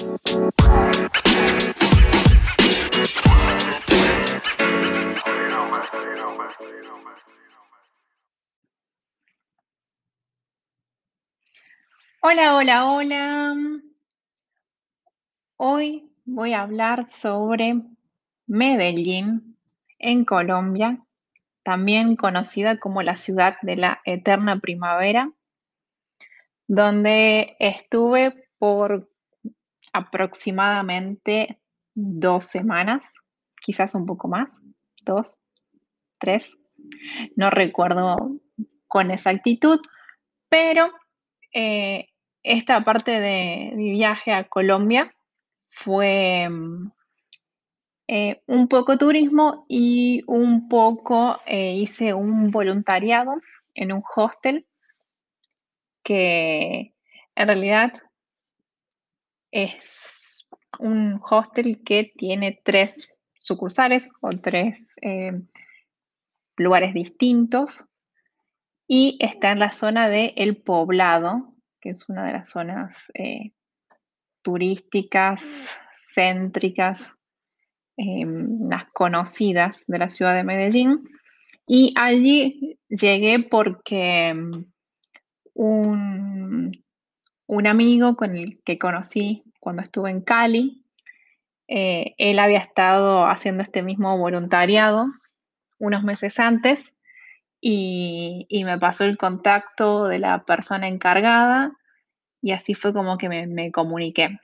Hola, hola, hola. Hoy voy a hablar sobre Medellín, en Colombia, también conocida como la ciudad de la eterna primavera, donde estuve por aproximadamente dos semanas, quizás un poco más, dos, tres, no recuerdo con exactitud, pero eh, esta parte de mi viaje a Colombia fue mm, eh, un poco turismo y un poco eh, hice un voluntariado en un hostel que en realidad es un hostel que tiene tres sucursales o tres eh, lugares distintos y está en la zona de El Poblado, que es una de las zonas turísticas, céntricas, las conocidas de la ciudad de Medellín. Y allí llegué porque un, un amigo con el que conocí cuando estuve en Cali, eh, él había estado haciendo este mismo voluntariado unos meses antes y, me pasó el contacto de la persona encargada y así fue como que me, me comuniqué.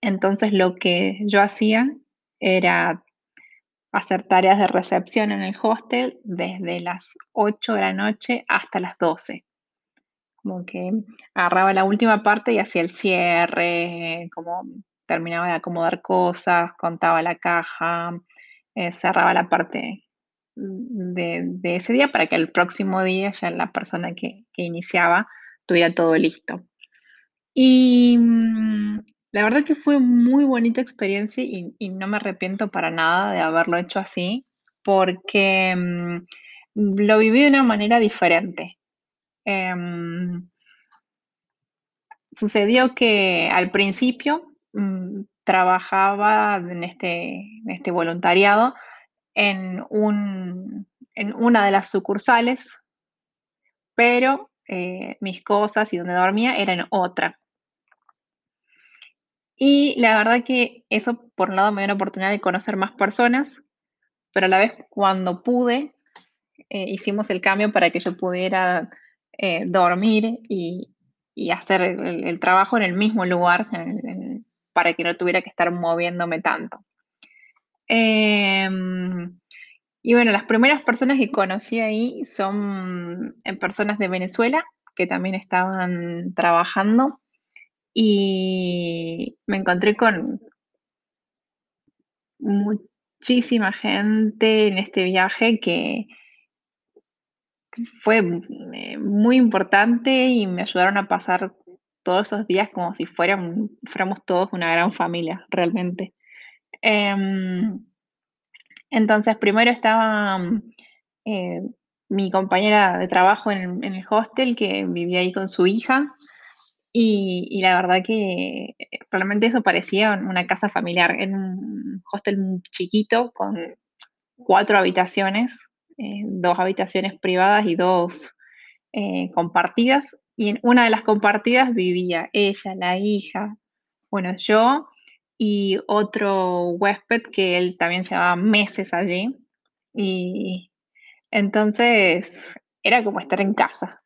Entonces lo que yo hacía era hacer tareas de recepción en el hostel desde las 8 de la noche hasta las 12. Como que agarraba la última parte y hacía el cierre, como terminaba de acomodar cosas, contaba la caja, eh, cerraba la parte de, ese día para que el próximo día ya la persona que, iniciaba tuviera todo listo. Y mm, la verdad que fue muy bonita experiencia y, y no me arrepiento para nada de haberlo hecho así, porque mm, lo viví de una manera diferente. Em, sucedió que al principio mm, trabajaba en este, en este voluntariado en, un, en una de las sucursales, pero eh, mis cosas y donde dormía era en otra. Y la verdad que eso, por un lado, me dio la oportunidad de conocer más personas, pero a la vez cuando pude, eh, hicimos el cambio para que yo pudiera eh, dormir y, y hacer el, trabajo en el mismo lugar para que no tuviera que estar moviéndome tanto. Eh, y bueno, las primeras personas que conocí ahí son eh, personas de Venezuela que también estaban trabajando y me encontré con muchísima gente en este viaje que fue eh, muy importante y me ayudaron a pasar todos esos días como si fueran, fuéramos todos una gran familia, realmente. Eh, entonces, primero estaba eh, mi compañera de trabajo en, en, el hostel que vivía ahí con su hija y, y, la verdad que eh, realmente eso parecía una casa familiar, en un hostel chiquito con cuatro habitaciones, eh, dos habitaciones privadas y dos eh, compartidas. Y en una de las compartidas vivía ella, la hija, bueno, yo y otro huésped que él también llevaba meses allí. Y entonces era como estar en casa.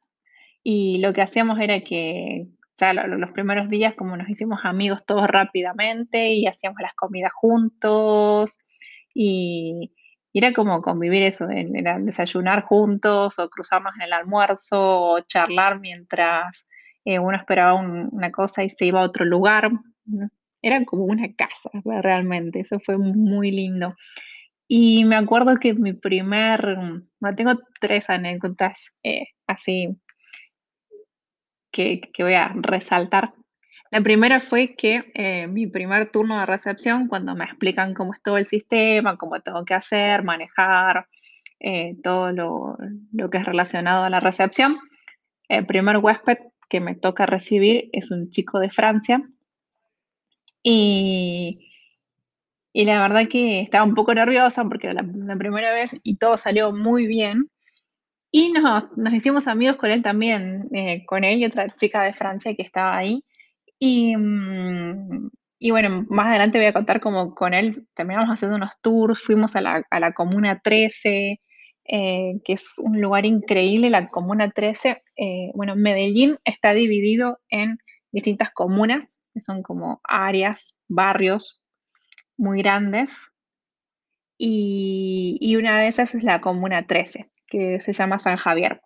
Y lo que hacíamos era que ya los primeros días como nos hicimos amigos todos rápidamente y hacíamos las comidas juntos y, y era como convivir eso, era desayunar juntos o cruzarnos en el almuerzo o charlar mientras eh, uno esperaba un, una cosa y se iba a otro lugar. Era como una casa, realmente, eso fue muy lindo. Y me acuerdo que mi primer, bueno, tengo tres anécdotas eh, así que, voy a resaltar. La primera fue que eh, mi primer turno de recepción, cuando me explican cómo es todo el sistema, cómo tengo que hacer, manejar, eh, todo lo, lo, que es relacionado a la recepción, el primer huésped que me toca recibir es un chico de Francia Y y la verdad que estaba un poco nerviosa porque era la primera vez y todo salió muy bien. Y nos nos hicimos amigos con él también, eh, con él y otra chica de Francia que estaba ahí. Y, mm, y bueno, más adelante voy a contar cómo con él terminamos haciendo unos tours, fuimos a la a la Comuna 13, eh, que es un lugar increíble, la Comuna 13. Eh, bueno, Medellín está dividido en distintas comunas, que son como áreas, barrios muy grandes. Y y una de esas es la Comuna 13, que se llama San Javier.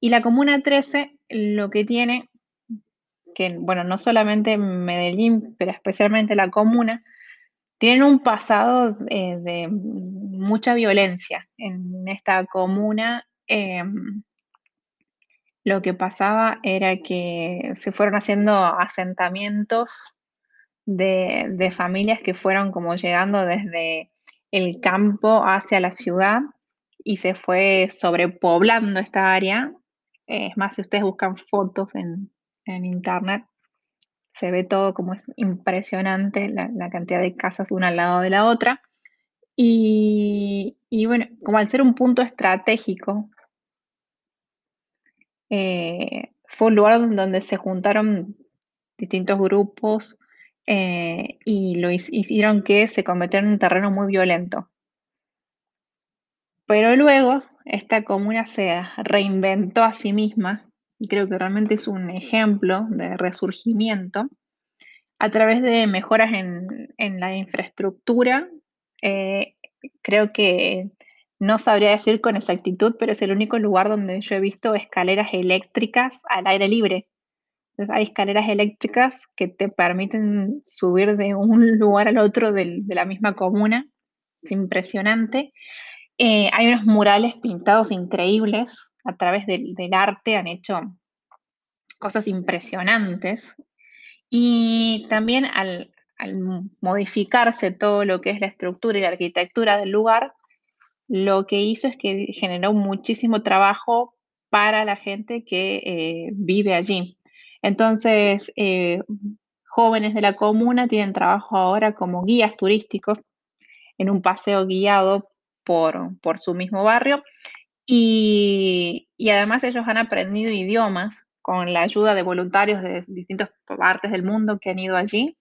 Y la Comuna 13 lo que tiene, que, bueno, no solamente Medellín, pero especialmente la comuna, tienen un pasado, eh, de mucha violencia. En esta comuna, em lo que pasaba era que se fueron haciendo asentamientos de de familias que fueron como llegando desde el campo hacia la ciudad y se fue sobrepoblando esta área. Es más, si ustedes buscan fotos en en internet, se ve todo como es impresionante la cantidad de casas una al lado de la otra. Y bueno, como al ser un punto estratégico eh, fue un lugar donde se juntaron distintos grupos, eh, y lo hici hicieron que se convirtiera en un terreno muy violento. Pero luego, esta comuna se reinventó a sí misma, y creo que realmente es un ejemplo de resurgimiento, a través de mejoras en en la infraestructura. Eh, creo que no sabría decir con exactitud, pero es el único lugar donde yo he visto escaleras eléctricas al aire libre. Hay escaleras eléctricas que te permiten subir de un lugar al otro de la misma comuna. Es impresionante. Eh, hay unos murales pintados increíbles a través del arte, han hecho cosas impresionantes. Y también al al modificarse todo lo que es la estructura y la arquitectura del lugar, lo que hizo es que generó muchísimo trabajo para la gente que, eh, vive allí. Entonces, eh, jóvenes de la comuna tienen trabajo ahora como guías turísticos en un paseo guiado por por su mismo barrio. Y además ellos han aprendido idiomas con la ayuda de voluntarios de distintas partes del mundo que han ido allí,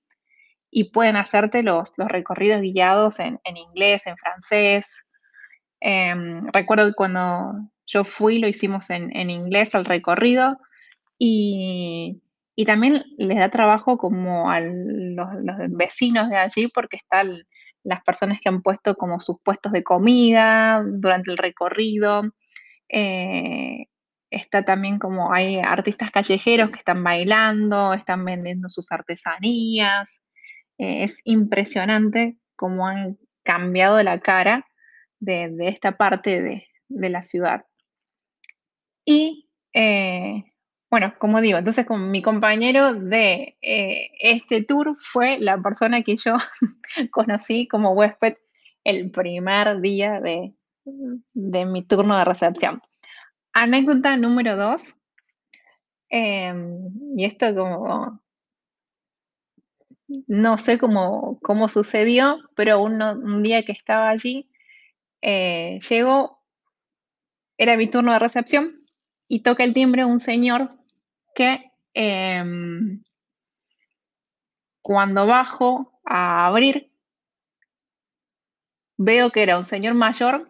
y pueden hacerte los recorridos guiados en inglés, en francés. Em, recuerdo que cuando yo fui, lo hicimos en inglés el recorrido, y y también les da trabajo como a los los vecinos de allí, porque están las personas que han puesto como sus puestos de comida durante el recorrido. Eh, está también como hay artistas callejeros que están bailando, están vendiendo sus artesanías. Eh, es impresionante cómo han cambiado la cara de esta parte de de la ciudad. Y, eh, bueno, como digo, entonces, con mi compañero de, este tour fue la persona que yo conocí como huésped el primer día de de mi turno de recepción. Anécdota número 2. Em, y esto como no sé cómo cómo sucedió, pero un día que estaba allí, eh, llegó era mi turno de recepción, y toca el timbre un señor que, em cuando bajo a abrir veo que era un señor mayor,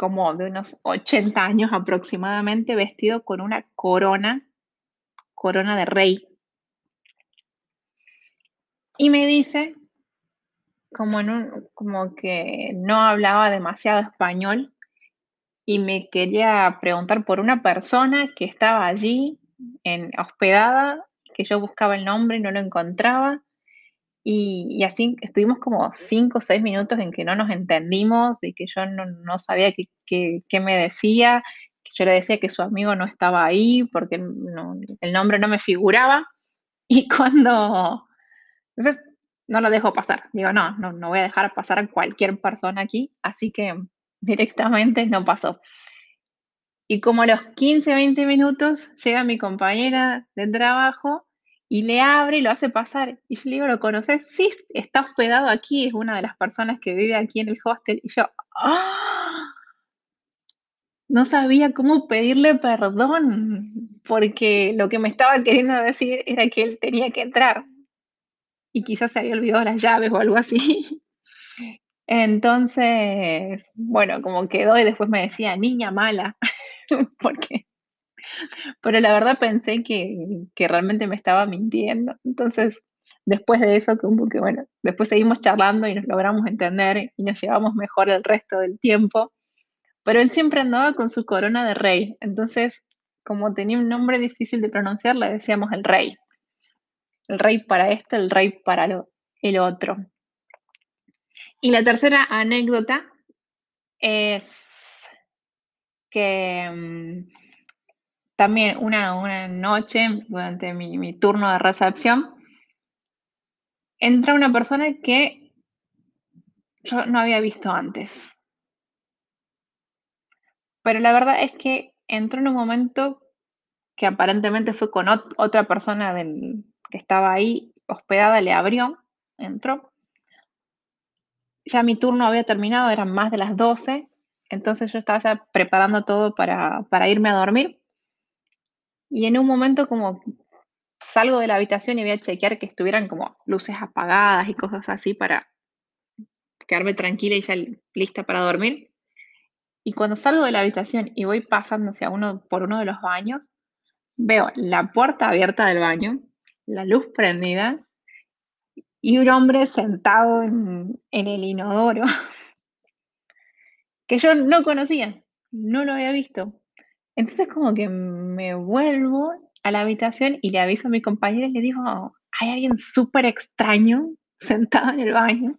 como de unos 80 años aproximadamente, vestido con una corona corona de rey. Y me dice como en un como que no hablaba demasiado español, y me quería preguntar por una persona que estaba allí en hospedada, que yo buscaba el nombre y no lo encontraba. Y y así estuvimos como 5 o 6 minutos en que no nos entendimos, de que yo no no sabía qué me decía, que yo le decía que su amigo no estaba ahí, porque el nombre no me figuraba. Y cuando entonces, no lo dejo pasar. Digo: "No, no no voy a dejar pasar a cualquier persona aquí", así que directamente no pasó. Y como a los 15, 20 minutos llega mi compañera de trabajo y le abre y lo hace pasar. Y yo le digo, ¿lo conoces? Sí, está hospedado aquí, es una de las personas que vive aquí en el hostel. Y yo, ¡ah! No sabía cómo pedirle perdón, porque lo que me estaba queriendo decir era que él tenía que entrar. Y quizás se había olvidado las llaves o algo así. Entonces, bueno, como quedó y después me decía, niña mala, porque pero la verdad pensé que, que realmente me estaba mintiendo. Entonces, después de eso, como que bueno, después seguimos charlando y nos logramos entender y nos llevamos mejor el resto del tiempo. Pero él siempre andaba con su corona de rey. Entonces, como tenía un nombre difícil de pronunciar, le decíamos el rey. El rey para esto, el rey para el otro. Y la tercera anécdota es que mm, también una, una noche, durante mi, turno de recepción, entra una persona que yo no había visto antes. Pero la verdad es que entró en un momento que aparentemente fue con otra persona que estaba ahí hospedada, le abrió, entró. Ya mi turno había terminado, eran más de las 12, entonces yo estaba ya preparando todo para, para irme a dormir. Y en un momento como salgo de la habitación y voy a chequear que estuvieran como luces apagadas y cosas así para quedarme tranquila y ya lista para dormir. Y cuando salgo de la habitación y voy pasando hacia uno por uno de los baños, veo la puerta abierta del baño, la luz prendida y un hombre sentado en, en el inodoro que yo no conocía, no lo había visto. Entonces como que me vuelvo a la habitación y le aviso a mi compañera y le digo, hay alguien súper extraño sentado en el baño.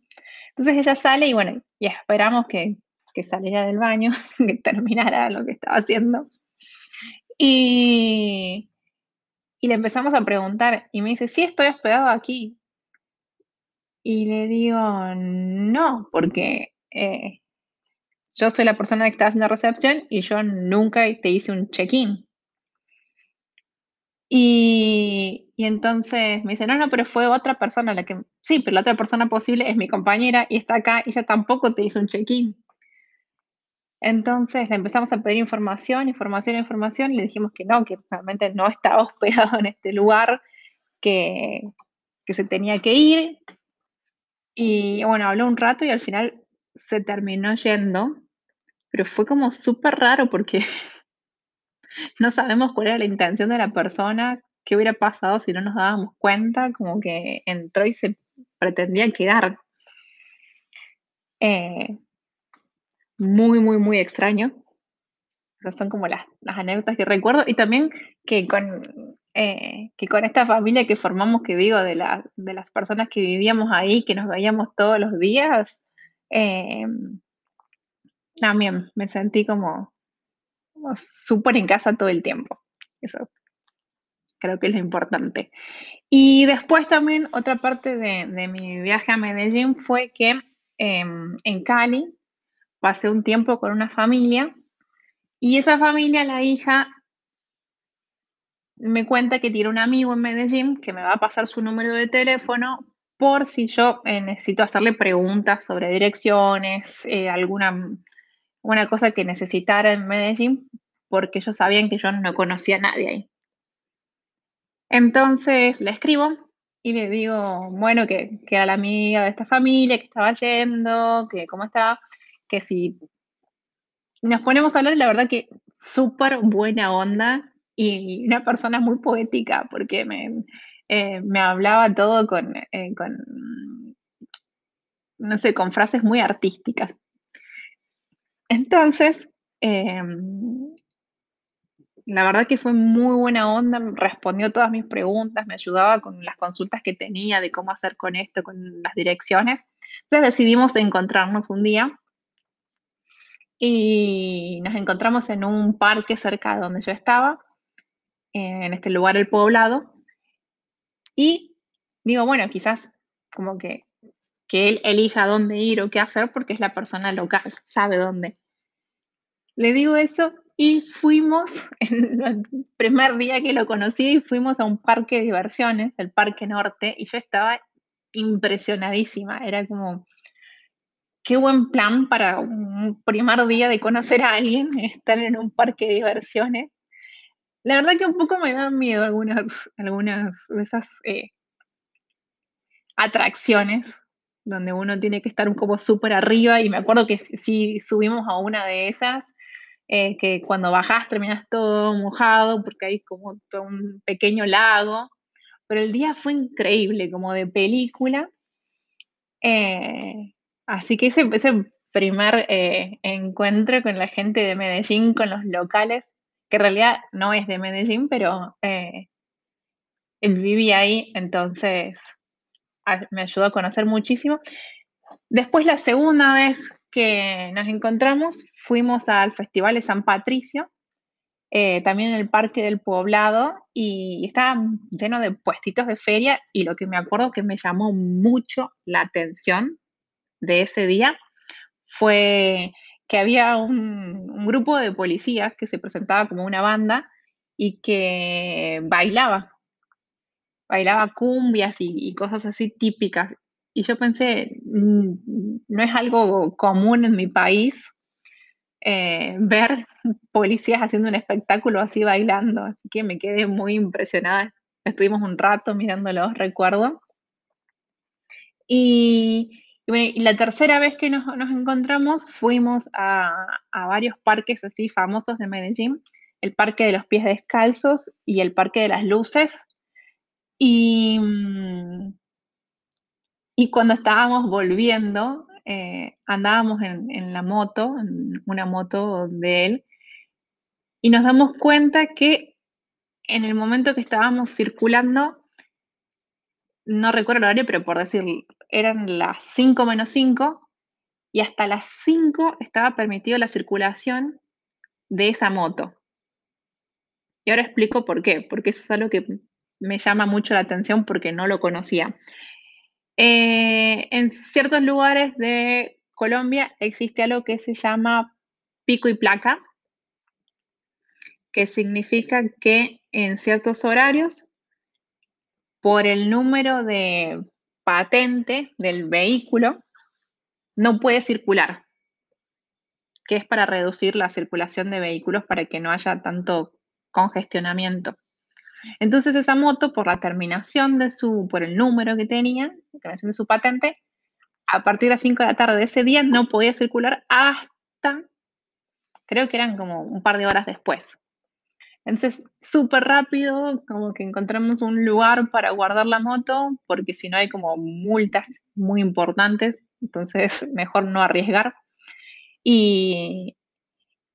Entonces ella sale y bueno, y esperamos que, que saliera del baño, que terminara lo que estaba haciendo. Y, y le empezamos a preguntar y me dice, sí, estoy hospedado aquí. Y le digo, no, porque eh, yo soy la persona que está haciendo recepción y yo nunca te hice un check-in. Y, entonces me dice, no, no, pero fue otra persona la que... Sí, pero la otra persona posible es mi compañera y está acá y ella tampoco te hizo un check-in. Entonces le empezamos a pedir información, información, información y le dijimos que no, que realmente no estaba hospedado en este lugar, que, que se tenía que ir. Y bueno, habló un rato y al final se terminó yendo, pero fue como súper raro porque no sabemos cuál era la intención de la persona, qué hubiera pasado si no nos dábamos cuenta, como que entró y se pretendía quedar. Eh, muy, muy, muy extraño. son como las, las, anécdotas que recuerdo. Y también que con, eh, que con esta familia que formamos, que digo, de, la, de las personas que vivíamos ahí, que nos veíamos todos los días, eh, también me sentí como, súper en casa todo el tiempo. Eso creo que es lo importante. Y después también otra parte de, mi viaje a Medellín fue que eh, en Cali pasé un tiempo con una familia y esa familia, la hija, me cuenta que tiene un amigo en Medellín que me va a pasar su número de teléfono por si yo eh, necesito hacerle preguntas sobre direcciones, eh, alguna una cosa que necesitara en Medellín, porque ellos sabían que yo no conocía a nadie ahí. Entonces le escribo y le digo, bueno, que, que era la amiga de esta familia, que estaba yendo, que cómo está, que si nos ponemos a hablar, la verdad que súper buena onda y una persona muy poética, porque me, eh, me hablaba todo con, eh, con, no sé, con frases muy artísticas. Entonces, eh, la verdad que fue muy buena onda, respondió todas mis preguntas, me ayudaba con las consultas que tenía de cómo hacer con esto, con las direcciones. Entonces decidimos encontrarnos un día y nos encontramos en un parque cerca de donde yo estaba, en este lugar, el poblado, y digo, bueno, quizás como que, que él elija dónde ir o qué hacer porque es la persona local, sabe dónde. Le digo eso Y fuimos, el primer día que lo conocí, fuimos a un parque de diversiones, el Parque Norte, y yo estaba impresionadísima. Era como, qué buen plan para un primer día de conocer a alguien, estar en un parque de diversiones. La verdad que un poco me dan miedo algunas, algunas de esas eh, atracciones donde uno tiene que estar como súper arriba y me acuerdo que sí subimos a una de esas, eh, que cuando bajás terminas todo mojado porque hay como todo un pequeño lago, pero el día fue increíble, como de película. Eh, así que ese, ese primer encuentro con la gente de Medellín, con los locales, que en realidad no es de Medellín, pero él vivía ahí, entonces me ayudó a conocer muchísimo. Después, la segunda vez que nos encontramos, fuimos al Festival de San Patricio, eh, también en el Parque del Poblado, y estaba lleno de puestitos de feria, y lo que me acuerdo que me llamó mucho la atención de ese día fue que había un, un grupo de policías que se presentaba como una banda y que bailaba bailaba cumbias y, cosas así típicas. Y yo pensé, mm, no es algo común en mi país eh, ver policías haciendo un espectáculo así bailando, así que me quedé muy impresionada. Estuvimos un rato mirándolos, recuerdo. Y, la tercera vez que nos, encontramos fuimos a, varios parques así famosos de Medellín, el Parque de los Pies Descalzos y el Parque de las Luces, y, mm, y cuando estábamos volviendo, eh, andábamos en, la moto, en una moto de él, y nos damos cuenta que en el momento que estábamos circulando, no recuerdo el horario, pero por decir, eran las 5 menos 5, y hasta las 5 estaba permitido la circulación de esa moto. Y ahora explico por qué, porque eso es algo que me llama mucho la atención porque no lo conocía. Eh, en ciertos lugares de Colombia existe algo que se llama pico y placa, que significa que en ciertos horarios, por el número de patente del vehículo, no puede circular, que es para reducir la circulación de vehículos para que no haya tanto congestionamiento. Entonces esa moto, por la terminación de su, por el número que tenía, de su patente, a partir de las 5 de la tarde de ese día no podía circular hasta, creo que eran como un par de horas después. Entonces, súper rápido, como que encontramos un lugar para guardar la moto, porque si no hay como multas muy importantes, entonces mejor no arriesgar. Y,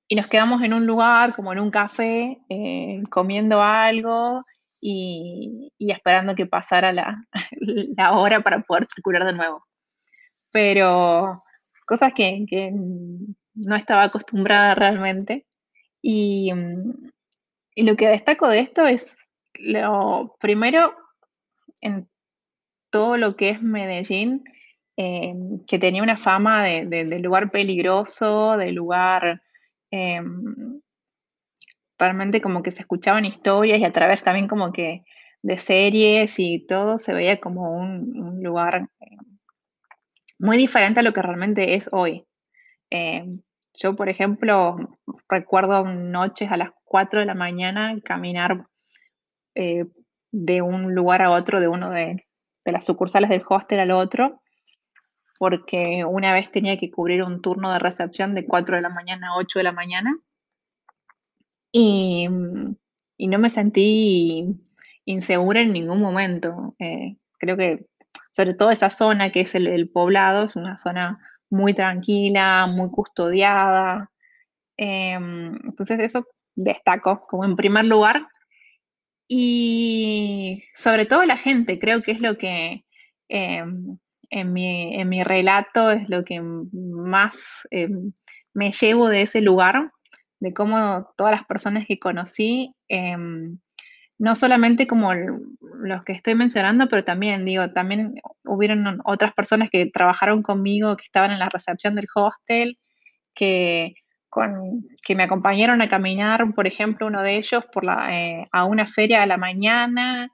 y nos quedamos en un lugar, como en un café, eh, comiendo algo y, esperando que pasara la, la, hora para poder circular de nuevo. Pero cosas que, no estaba acostumbrada realmente. Y, y, lo que destaco de esto es, lo primero, en todo lo que es Medellín, eh, que tenía una fama de, lugar peligroso, de lugar Em, realmente como que se escuchaban historias y a través también como que de series y todo se veía como un, lugar eh, muy diferente a lo que realmente es hoy. Em, yo, por ejemplo, recuerdo noches a las 4 de la mañana caminar eh, de un lugar a otro, de uno de, las sucursales del hostel al otro, porque una vez tenía que cubrir un turno de recepción de 4 de la mañana a 8 de la mañana y, no me sentí insegura en ningún momento. Eh, creo que sobre todo esa zona que es el, poblado, es una zona muy tranquila, muy custodiada. Em, entonces eso destaco como en primer lugar. Y sobre todo la gente, creo que es lo que em, en mi, relato es lo que más eh, me llevo de ese lugar, de cómo todas las personas que conocí, em, no solamente como los que estoy mencionando, pero también, digo, también hubieron otras personas que trabajaron conmigo, que estaban en la recepción del hostel, que con que me acompañaron a caminar, por ejemplo, uno de ellos por la eh, a una feria a la mañana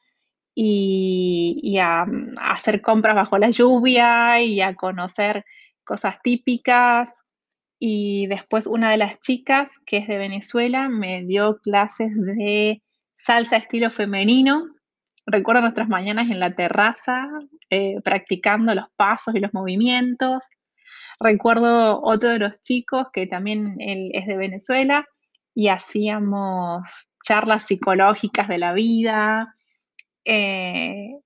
y y a, a hacer compras bajo la lluvia y a conocer cosas típicas. Y después una de las chicas, que es de Venezuela, me dio clases de salsa estilo femenino. Recuerdo nuestras mañanas en la terraza, eh, practicando los pasos y los movimientos. Recuerdo otro de los chicos que también es de Venezuela y hacíamos charlas psicológicas de la vida. Eh,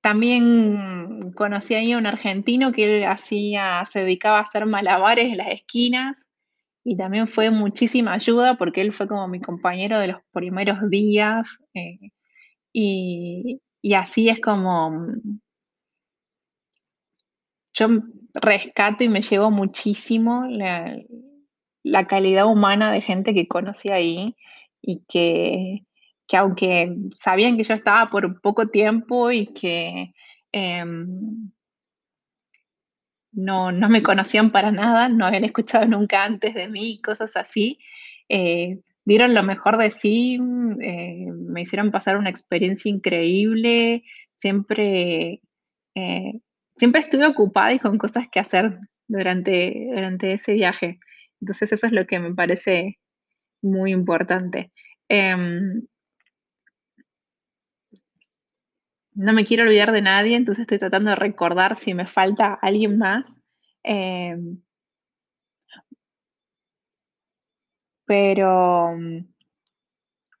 también conocí ahí a un argentino que él hacía se dedicaba a hacer malabares en las esquinas y también fue muchísima ayuda porque él fue como mi compañero de los primeros días, eh, y y así es como mm yo rescato y me llevo muchísimo la la calidad humana de gente que conocí ahí y que que aunque sabían que yo estaba por poco tiempo y que, em no no me conocían para nada, no habían escuchado nunca antes de mí, cosas así, eh, dieron lo mejor de sí, mm, eh, me hicieron pasar una experiencia increíble, siempre, eh, siempre estuve ocupada y con cosas que hacer durante durante ese viaje. Entonces, eso es lo que me parece muy importante. Em no me quiero olvidar de nadie, entonces estoy tratando de recordar si me falta alguien más, em pero, mm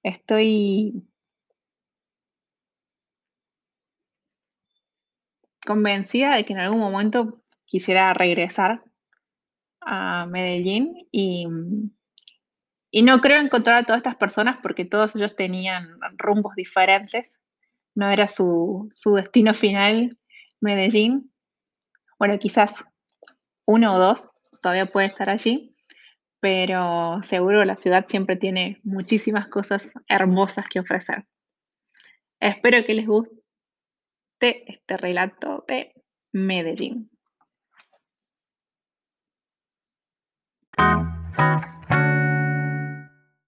estoy convencida de que en algún momento quisiera regresar a Medellín y, mm, y no creo encontrar a todas estas personas porque todos ellos tenían rumbos diferentes, no era su su destino final Medellín. Bueno, quizás 1 o 2 todavía puede estar allí, pero seguro la ciudad siempre tiene muchísimas cosas hermosas que ofrecer. Espero que les guste este relato de Medellín.